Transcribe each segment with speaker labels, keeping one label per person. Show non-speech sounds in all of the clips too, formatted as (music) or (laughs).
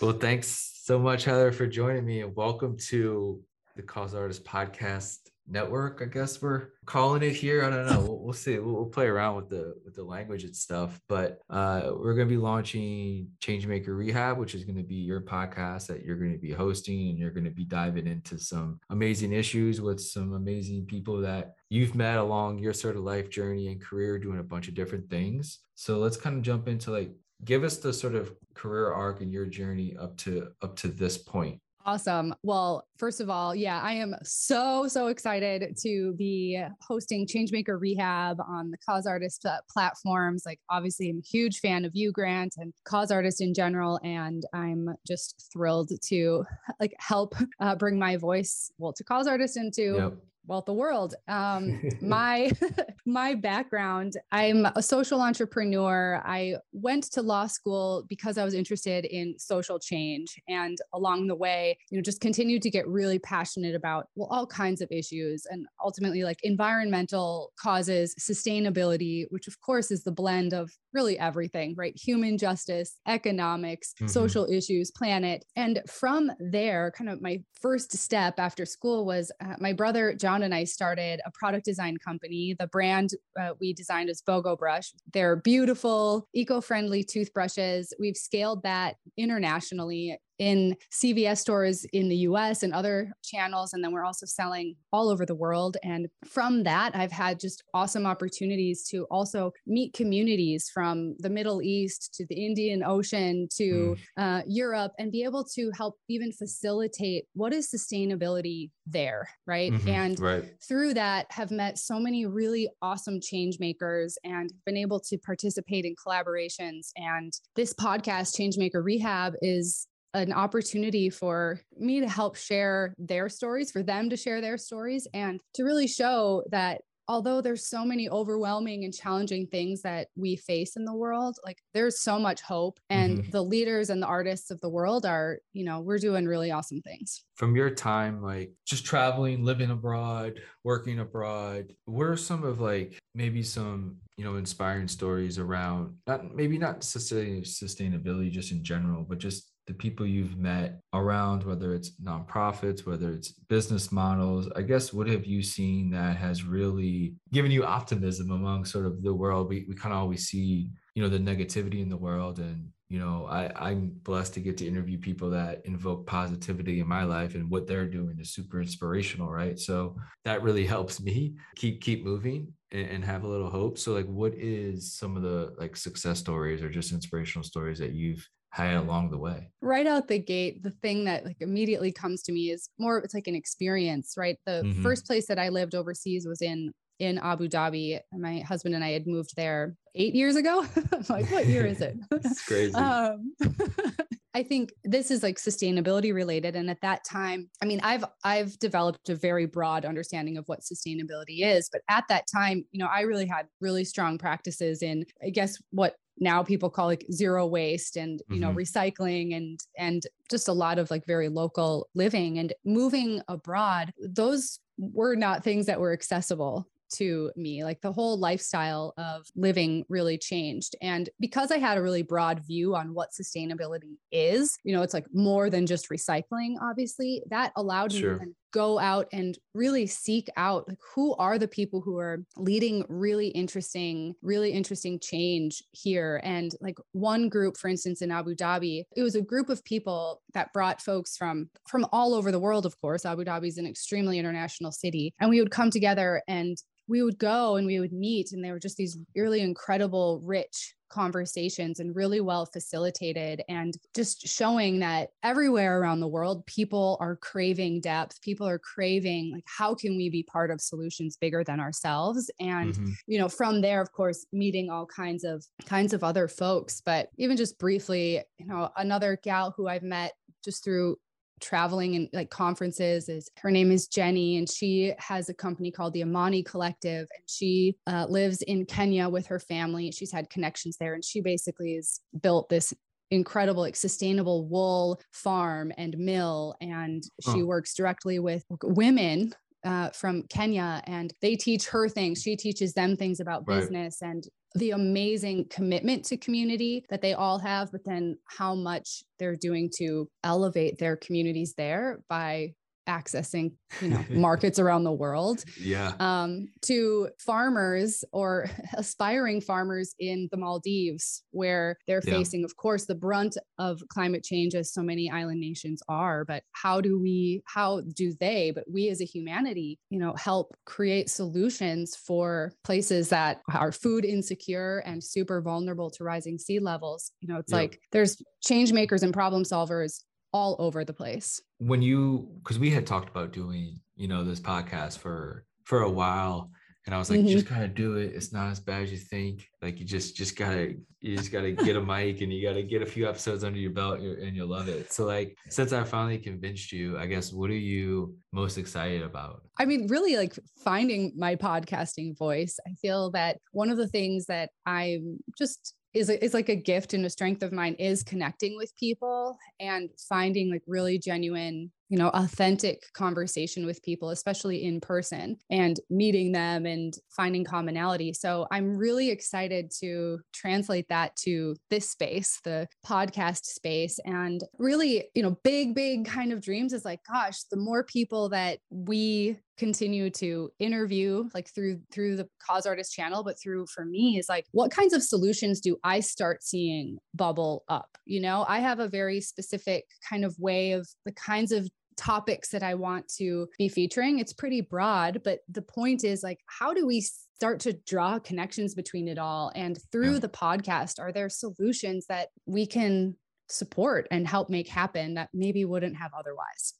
Speaker 1: Well, thanks so much, Heather, for joining me, and welcome to the Cause Artist Podcast Network. I guess we're calling it here. I don't know. We'll, we'll see. We'll, we'll, play around with the with the language and stuff. But uh, we're going to be launching Changemaker Rehab, which is going to be your podcast that you're going to be hosting, and you're going to be diving into some amazing issues with some amazing people that you've met along your sort of life journey and career, doing a bunch of different things. So let's kind of jump into like give us the sort of career arc and your journey up to up to this point
Speaker 2: Awesome. Well, first of all, yeah, I am so, so excited to be hosting Changemaker Rehab on the Cause Artist uh, platforms. Like, obviously, I'm a huge fan of you, Grant, and Cause Artist in general. And I'm just thrilled to like help uh, bring my voice, well, to Cause Artist into yep well the world. Um (laughs) my (laughs) my background i'm a social entrepreneur. I went to law school because i was interested in social change. And along the way you know just continued to get really passionate about well all kinds of issues and ultimately like environmental causes sustainability which of course is the blend of really everything right? Human justice economics mm-hmm. social issues planet. And from there kind of my first step after school was uh, my brother john And I started a product design company. The brand uh, we designed is Bogo Brush. They're beautiful, eco friendly toothbrushes. We've scaled that internationally in CVS stores in the US and other channels. And then we're also selling all over the world. And from that, I've had just awesome opportunities to also meet communities from the Middle East to the Indian Ocean to mm. uh, Europe and be able to help even facilitate what is sustainability there. Right. Mm-hmm. And right. through that, have met so many really awesome change makers and been able to participate in collaborations. And this podcast, Changemaker Rehab, is an opportunity for me to help share their stories, for them to share their stories, and to really show that although there's so many overwhelming and challenging things that we face in the world like there's so much hope and mm-hmm. the leaders and the artists of the world are you know we're doing really awesome things
Speaker 1: from your time like just traveling living abroad working abroad what are some of like maybe some you know inspiring stories around not maybe not necessarily sustainability just in general but just the people you've met around, whether it's nonprofits, whether it's business models. I guess what have you seen that has really given you optimism among sort of the world? We, we kind of always see, you know, the negativity in the world. And, you know, I, I'm blessed to get to interview people that invoke positivity in my life and what they're doing is super inspirational, right? So that really helps me keep keep moving and have a little hope. So like what is some of the like success stories or just inspirational stories that you've had along the way?
Speaker 2: Right out the gate, the thing that like immediately comes to me is more it's like an experience, right? The mm-hmm. first place that I lived overseas was in in Abu Dhabi. My husband and I had moved there eight years ago. (laughs) I'm like, what year is it? (laughs)
Speaker 1: It's crazy. Um, (laughs)
Speaker 2: I think this is like sustainability related. And at that time, I mean, I've I've developed a very broad understanding of what sustainability is. But at that time, you know, I really had really strong practices in, I guess, what now people call like zero waste and you know mm-hmm. recycling and and just a lot of like very local living and moving abroad those were not things that were accessible to me. Like the whole lifestyle of living really changed. And because I had a really broad view on what sustainability is, you know, it's like more than just recycling, obviously, that allowed sure. me to go out and really seek out like who are the people who are leading really interesting really interesting change here? And like one group for instance in Abu Dhabi it was a group of people that brought folks from from all over the world of course. Abu Dhabi is an extremely international city. And we would come together and we would go and we would meet and they were just these really incredible rich conversations and really well facilitated and just showing that everywhere around the world people are craving depth people are craving like how can we be part of solutions bigger than ourselves and mm-hmm. you know from there of course meeting all kinds of kinds of other folks but even just briefly you know another gal who I've met just through traveling and like conferences is her name is Jenny and she has a company called the Amani Collective and she uh, lives in Kenya with her family. She's had connections there and she basically has built this incredible like sustainable wool farm and mill and she works directly with women uh, from Kenya and they teach her things. She teaches them things about right. business and the amazing commitment to community that they all have, but then how much they're doing to elevate their communities there by accessing you know (laughs) markets around the world
Speaker 1: yeah
Speaker 2: um, to farmers or (laughs) aspiring farmers in the maldives where they're yeah. facing of course the brunt of climate change as so many island nations are but how do we how do they but we as a humanity you know help create solutions for places that are food insecure and super vulnerable to rising sea levels you know it's yeah. like there's change makers and problem solvers all over the place.
Speaker 1: When you, because we had talked about doing, you know, this podcast for for a while, and I was like, mm-hmm. just gotta do it. It's not as bad as you think. Like you just just gotta you just gotta get a mic and you gotta get a few episodes under your belt and you'll love it. So like since I finally convinced you, I guess what are you most excited about?
Speaker 2: I mean, really like finding my podcasting voice. I feel that one of the things that I'm just is is like a gift and a strength of mine is connecting with people and finding like really genuine you know authentic conversation with people especially in person and meeting them and finding commonality. So i'm really excited to translate that to this space the podcast space and really you know big big kind of dreams is like gosh the more people that we continue to interview like through through the cause artist channel but through for me is like what kinds of solutions do i start seeing bubble up? You know i have a very specific kind of way of the kinds of topics that I want to be featuring. It's pretty broad, but the point is like, how do we start to draw connections between it all? And through yeah. the podcast, are there solutions that we can support and help make happen that maybe wouldn't have otherwise?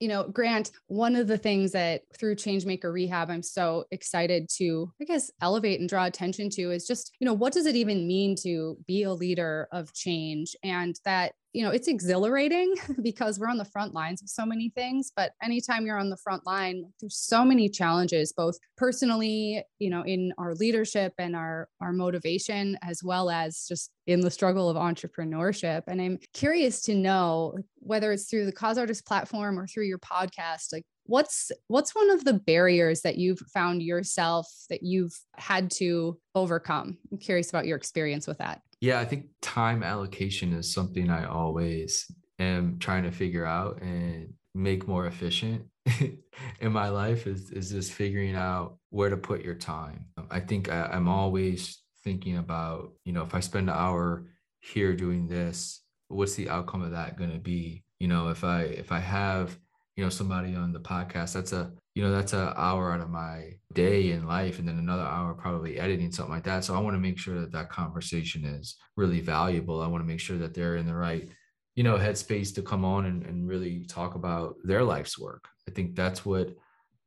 Speaker 2: you know, Grant, one of the things that through Changemaker Rehab, I'm so excited to, I guess, elevate and draw attention to is just, you know, what does it even mean to be a leader of change? And that you know, it's exhilarating (laughs) because we're on the front lines of so many things. But anytime you're on the front line, there's so many challenges, both personally, you know, in our leadership and our our motivation, as well as just in the struggle of entrepreneurship. And I'm curious to know whether it's through the Cause Artist platform or through your podcast, like what's what's one of the barriers that you've found yourself that you've had to overcome i'm curious about your experience with that
Speaker 1: yeah, I think time allocation is something I always am trying to figure out and make more efficient (laughs) in my life is, is just figuring out where to put your time. I think I, I'm always thinking about, you know, if I spend an hour here doing this, what's the outcome of that going to be? You know, if I if I have you know somebody on the podcast that's a you know that's an hour out of my day in life and then another hour probably editing something like that. So i want to make sure that that conversation is really valuable. I want to make sure that they're in the right you know headspace to come on and, and really talk about their life's work. I think that's what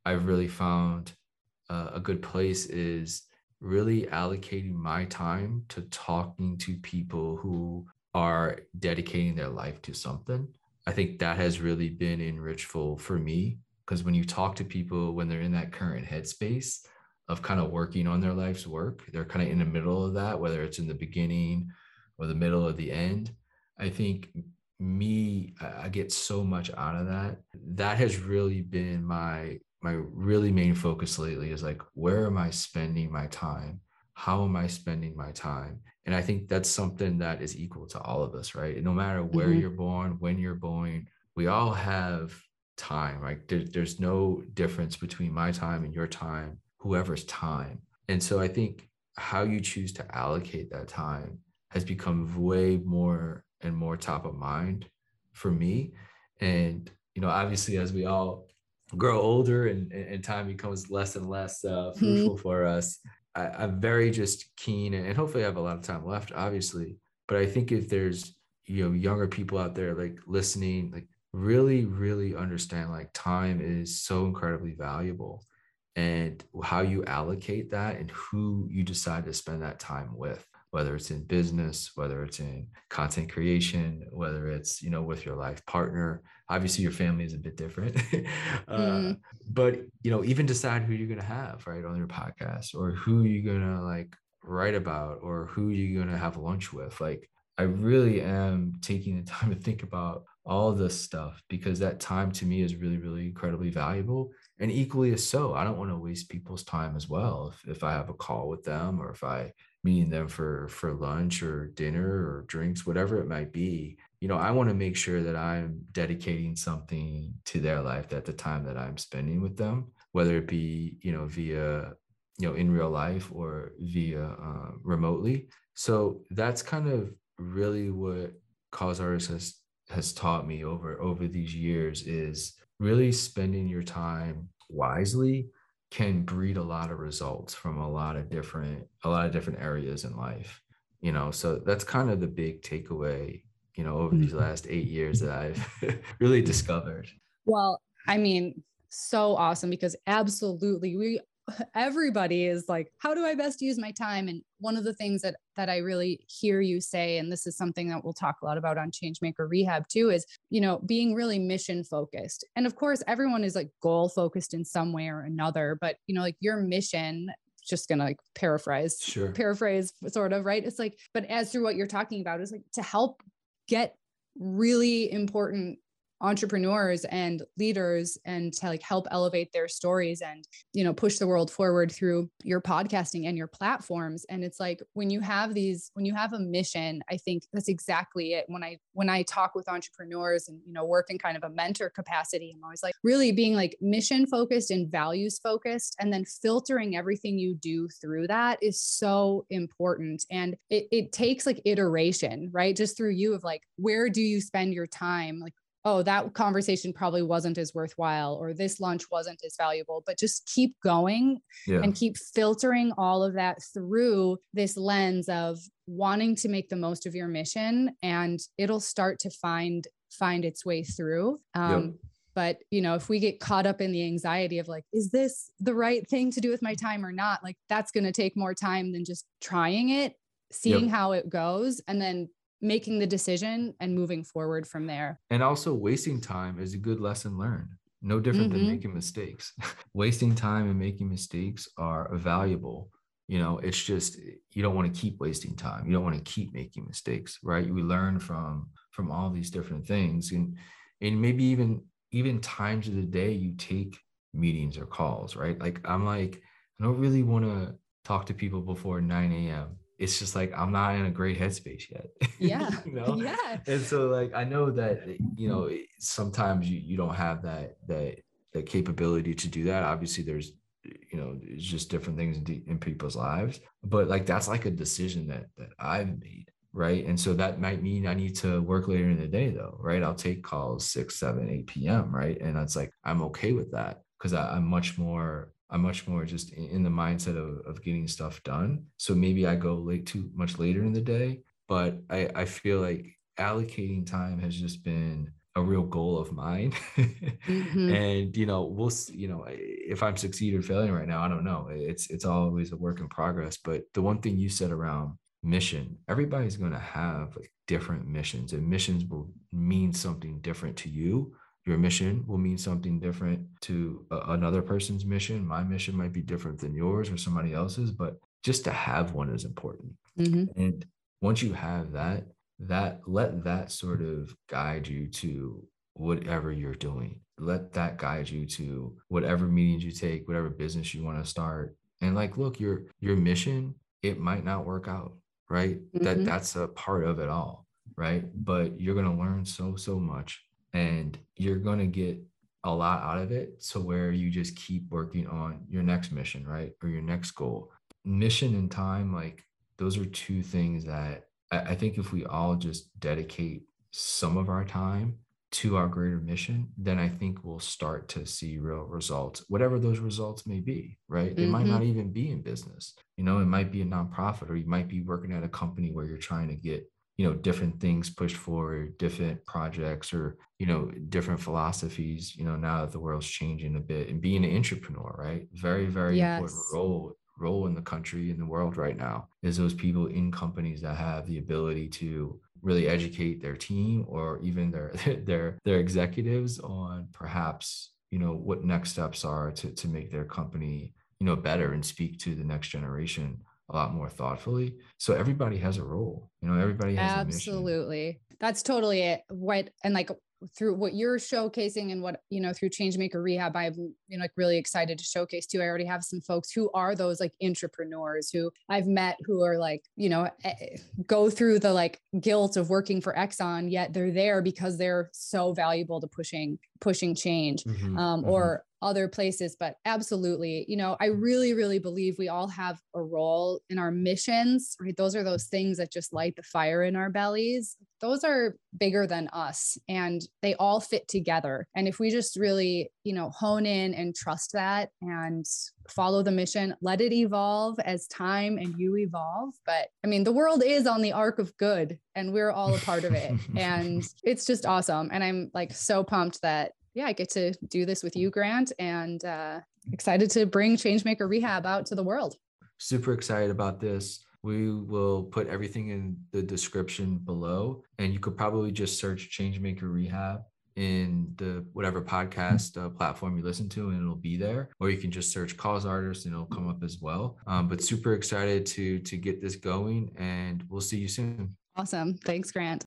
Speaker 1: i've really found uh, a good place is really allocating my time to talking to people who are dedicating their life to something I think that has really been enrichful for me because when you talk to people when they're in that current headspace of kind of working on their life's work, they're kind of in the middle of that, whether it's in the beginning or the middle or the end. I think me, I get so much out of that. That has really been my my really main focus lately is like where am I spending my time? How am I spending my time? And I think that's something that is equal to all of us, right? No matter where mm-hmm. you're born, when you're born, we all have time. Right? There, there's no difference between my time and your time, whoever's time. And so I think how you choose to allocate that time has become way more and more top of mind for me. And, you know, obviously, as we all grow older and, and time becomes less and less uh, mm-hmm. fruitful mm-hmm. for us, I, am very just keen and hopefully I have a lot of time left, obviously. But I think if there's you know younger people out there like listening, like really, really understand like time is so incredibly valuable and how you allocate that and who you decide to spend that time with whether it's in business whether it's in content creation whether it's you know with your life partner. Obviously your family is a bit different. (laughs) Uh, mm. but you know even decide who you're going to have right on your podcast or who you're going to like write about or who you're going to have lunch with. Like i really am taking the (laughs) time to think about all this stuff because that time to me is really really incredibly valuable. And equally as so i don't want to waste people's time as well if, if i have a call with them or if i meeting them for for lunch or dinner or drinks whatever it might be you know i want to make sure that i'm dedicating something to their life at the time that i'm spending with them whether it be you know via you know in real life or via uh, remotely. So that's kind of really what cause artist has has taught me over over these years is really spending your time wisely can breed a lot of results from a lot of different a lot of different areas in life you know so that's kind of the big takeaway you know over these mm-hmm. last eight years that i've (laughs) really discovered
Speaker 2: well i mean so awesome because absolutely we (laughs) everybody is like how do i best use my time? And one of the things that that i really hear you say and this is something that we'll talk a lot about on changemaker rehab too is you know being really mission focused. And of course everyone is like goal focused in some way or another but you know like your mission just gonna like paraphrase
Speaker 1: sure.
Speaker 2: paraphrase sort of right? It's like but as through what you're talking about is like to help get really important entrepreneurs and leaders and to like help elevate their stories and you know push the world forward through your podcasting and your platforms. And it's like when you have these when you have a mission i think that's exactly it. When i when i talk with entrepreneurs and you know work in kind of a mentor capacity i'm always like really being like mission focused and values focused and then filtering everything you do through that is so important. And it, it takes like iteration right? Just through you of like where do you spend your time? Like oh, that conversation probably wasn't as worthwhile or this lunch wasn't as valuable, but just keep going yeah. and keep filtering all of that through this lens of wanting to make the most of your mission and it'll start to find find its way through. Um, yep. But you know, if we get caught up in the anxiety of like, is this the right thing to do with my time or not? Like, that's going to take more time than just trying it, seeing yep. how it goes, and then making the decision and moving forward from there.
Speaker 1: And also, wasting time is a good lesson learned. No different mm-hmm. than making mistakes. (laughs) wasting time and making mistakes are valuable. You know, it's just you don't want to keep wasting time. You don't want to keep making mistakes, right? We learn from from all these different things, and and maybe even even times of the day you take meetings or calls, right? Like I'm like I don't really want to talk to people before 9 a.m it's just like I'm not in a great headspace yet.
Speaker 2: Yeah. (laughs) you (laughs) know? Yeah.
Speaker 1: And so like I know that eh, you know eh, sometimes you you don't have that that that capability to do that. Obviously there's eh, you know it's just different things in, in people's lives but like that's like a decision that that i've made right and so that might mean i need to work later in the day though right i'll take calls 6 7 8 p.m right and it's like i'm okay with that because i'm much more I'm much more just in the mindset of, of getting stuff done. So maybe I go late too much later in the day, but I, I feel like allocating time has just been a real goal of mine. (laughs) mm-hmm. And you know, we'll you know, if I'm succeeding or failing right now, I don't know. It's it's always a work in progress. But the one thing you said around mission, everybody's gonna have like different missions, and missions will mean something different to you your mission will mean something different to another person's mission. My mission might be different than yours or somebody else's, but just to have one is important. Mm-hmm. And once you have that, that let that sort of guide you to whatever you're doing. Let that guide you to whatever meetings you take, whatever business you want to start. And like, look, your your mission, it might not work out, right? Mm-hmm. That that's a part of it all, right? But you're gonna learn so, so much and you're going to get a lot out of it so where you just keep working on your next mission right or your next goal mission and time like those are two things that I, think if we all just dedicate some of our time to our greater mission then i think we'll start to see real results whatever those results may be right mm-hmm. it might not mm-hmm. even be in business you know it might be a nonprofit or you might be working at a company where you're trying to get you know different things pushed forward different projects or you know different philosophies you know now that the world's changing a bit and being an entrepreneur right very very yes. important role role in the country in the world right now is those people in companies that have the ability to really educate their team or even their (laughs) their their executives on perhaps you know what next steps are to to make their company you know better and speak to the next generation a lot more thoughtfully. So everybody has a role. You know, everybody has
Speaker 2: absolutely. That's totally it. What and like through what you're showcasing and what you know through changemaker rehab i'm you know like really excited to showcase too i already have some folks who are those like entrepreneurs who i've met who are like you know eh, go through the like guilt of working for exxon yet they're there because they're so valuable to pushing pushing change mm-hmm, um, mm-hmm. or other places but absolutely you know i really really believe we all have a role in our missions right? Those are those things that just light the fire in our bellies. Those are bigger than us and they all fit together. And if we just really you know hone in and trust that and follow the mission let it evolve as time and you evolve. But i mean the world is on the arc of good and we're all a part of it (laughs) and it's just awesome. And i'm like so pumped that yeah, I get to do this with you, Grant, and uh, excited to bring Changemaker Rehab out to the world.
Speaker 1: Super excited about this. We will put everything in the description below, and you could probably just search Changemaker Rehab in the whatever podcast uh, platform you listen to and it'll be there. Or you can just search cause artist and it'll come up as well. Um, but super excited to to get this going and we'll see you soon.
Speaker 2: Awesome. Thanks grant